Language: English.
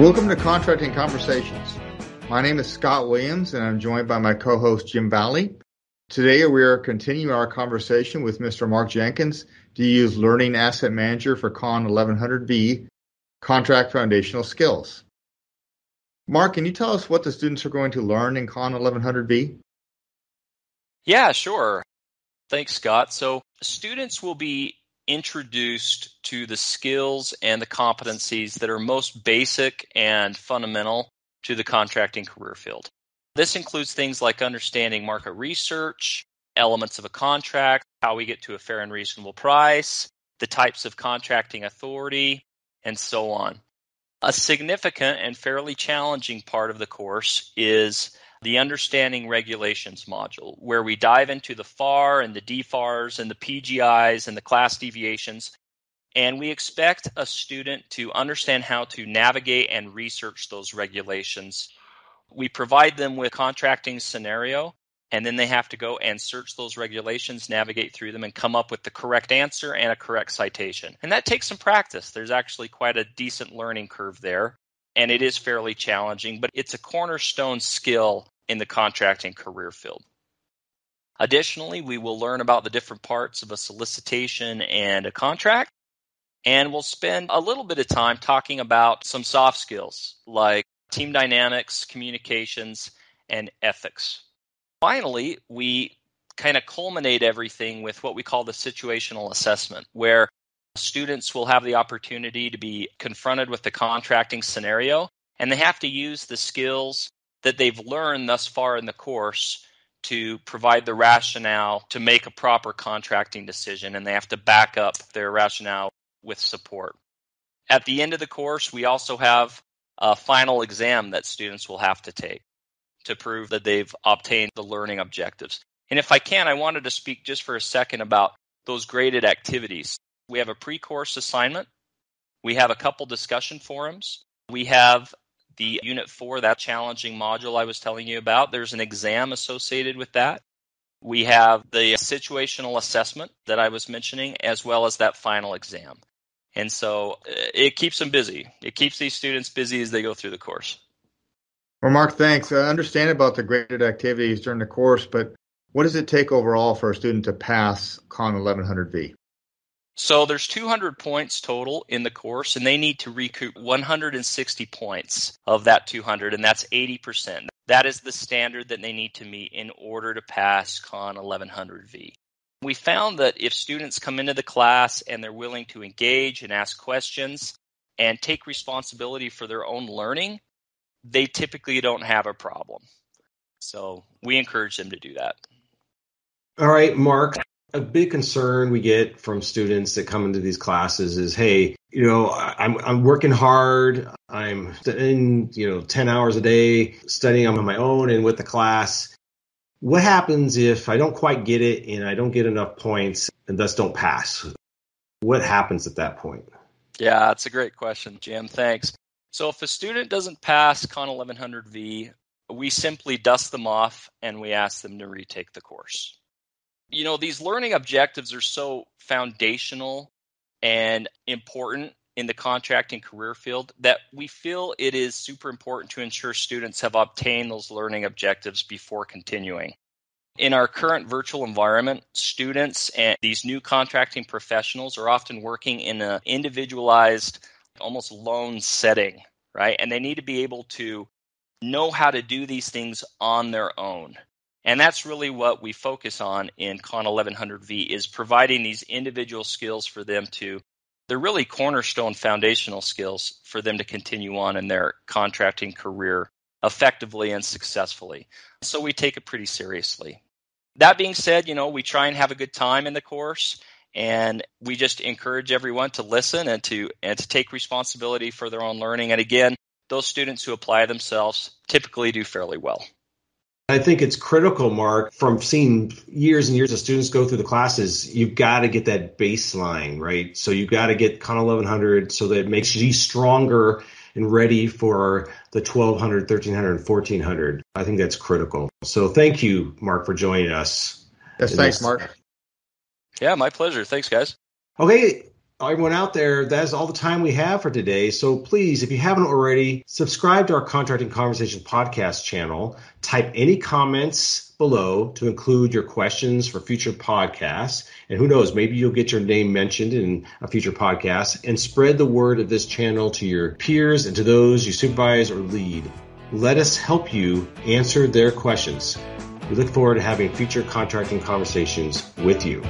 Welcome to Contracting Conversations. My name is Scott Williams, and I'm joined by my co-host Jim Valley. Today, we are continuing our conversation with Mr. Mark Jenkins, DAU's Learning Asset Manager for Con 1100V Contract Foundational Skills. Mark, can you tell us what the students are going to learn in Con 1100V? Yeah, sure. Thanks, Scott. So, students will be introduced to the skills and the competencies that are most basic and fundamental to the contracting career field. This includes things like understanding market research, elements of a contract, how we get to a fair and reasonable price, the types of contracting authority, and so on. A significant and fairly challenging part of the course is the Understanding Regulations module, where we dive into the FAR and the DFARs and the PGIs and the class deviations. And we expect a student to understand how to navigate and research those regulations. We provide them with contracting scenario, and then they have to go and search those regulations, navigate through them, and come up with the correct answer and a correct citation. And that takes some practice. There's actually quite a decent learning curve there, and it is fairly challenging, but it's a cornerstone skill in the contracting career field. Additionally, we will learn about the different parts of a solicitation and a contract, and we'll spend a little bit of time talking about some soft skills like team dynamics, communications, and ethics. Finally, we kind of culminate everything with what we call the situational assessment, where students will have the opportunity to be confronted with the contracting scenario and they have to use the skills that they've learned thus far in the course to provide the rationale to make a proper contracting decision, and they have to back up their rationale with support. At the end of the course, we also have a final exam that students will have to take to prove that they've obtained the learning objectives. And if I can, I wanted to speak just for a second about those graded activities. We have a pre course assignment, we have a couple discussion forums, we have the Unit 4, that challenging module I was telling you about, there's an exam associated with that. We have the situational assessment that I was mentioning, as well as that final exam. And so uh, it keeps them busy. It keeps these students busy as they go through the course. Well, Mark, thanks. I understand about the graded activities during the course, but what does it take overall for a student to pass Con 1100V? So there's 200 points total in the course, and they need to recoup 160 points of that 200, and that's 80%. That is the standard that they need to meet in order to pass Con 1100V. We found that if students come into the class and they're willing to engage and ask questions and take responsibility for their own learning, they typically don't have a problem. So we encourage them to do that. All right, Mark, a big concern we get from students that come into these classes is, hey, you know, I'm I'm working hard. I'm in, you know, 10 hours a day studying on my own and with the class. What happens if I don't quite get it and I don't get enough points and thus don't pass? What happens at that point? Yeah, that's a great question, Jim. Thanks. So if a student doesn't pass Con 1100V, we simply dust them off and we ask them to retake the course you know, these learning objectives are so foundational and important in the contracting career field that we feel it is super important to ensure students have obtained those learning objectives before continuing. In our current virtual environment, students and these new contracting professionals are often working in an individualized, almost lone setting, right? And they need to be able to know how to do these things on their own. And that's really what we focus on in Con 1100V is providing these individual skills for them to they're really cornerstone foundational skills for them to continue on in their contracting career effectively and successfully. So we take it pretty seriously. That being said, you know, we try and have a good time in the course and we just encourage everyone to listen and to and to take responsibility for their own learning and again, those students who apply themselves typically do fairly well. I think it's critical, Mark, from seeing years and years of students go through the classes, you've got to get that baseline, right? So you've got to get Con 1100 so that it makes you stronger and ready for the 1200, 1300, and 1400. I think that's critical. So thank you, Mark, for joining us. Yes, thanks, this. Mark. Yeah, my pleasure. Thanks, guys. Okay, everyone out there, that's all the time we have for today. So please, if you haven't already, subscribe to our Contracting Conversations podcast channel. Type any comments below to include your questions for future podcasts. And who knows, maybe you'll get your name mentioned in a future podcast and spread the word of this channel to your peers and to those you supervise or lead. Let us help you answer their questions. We look forward to having future contracting conversations with you.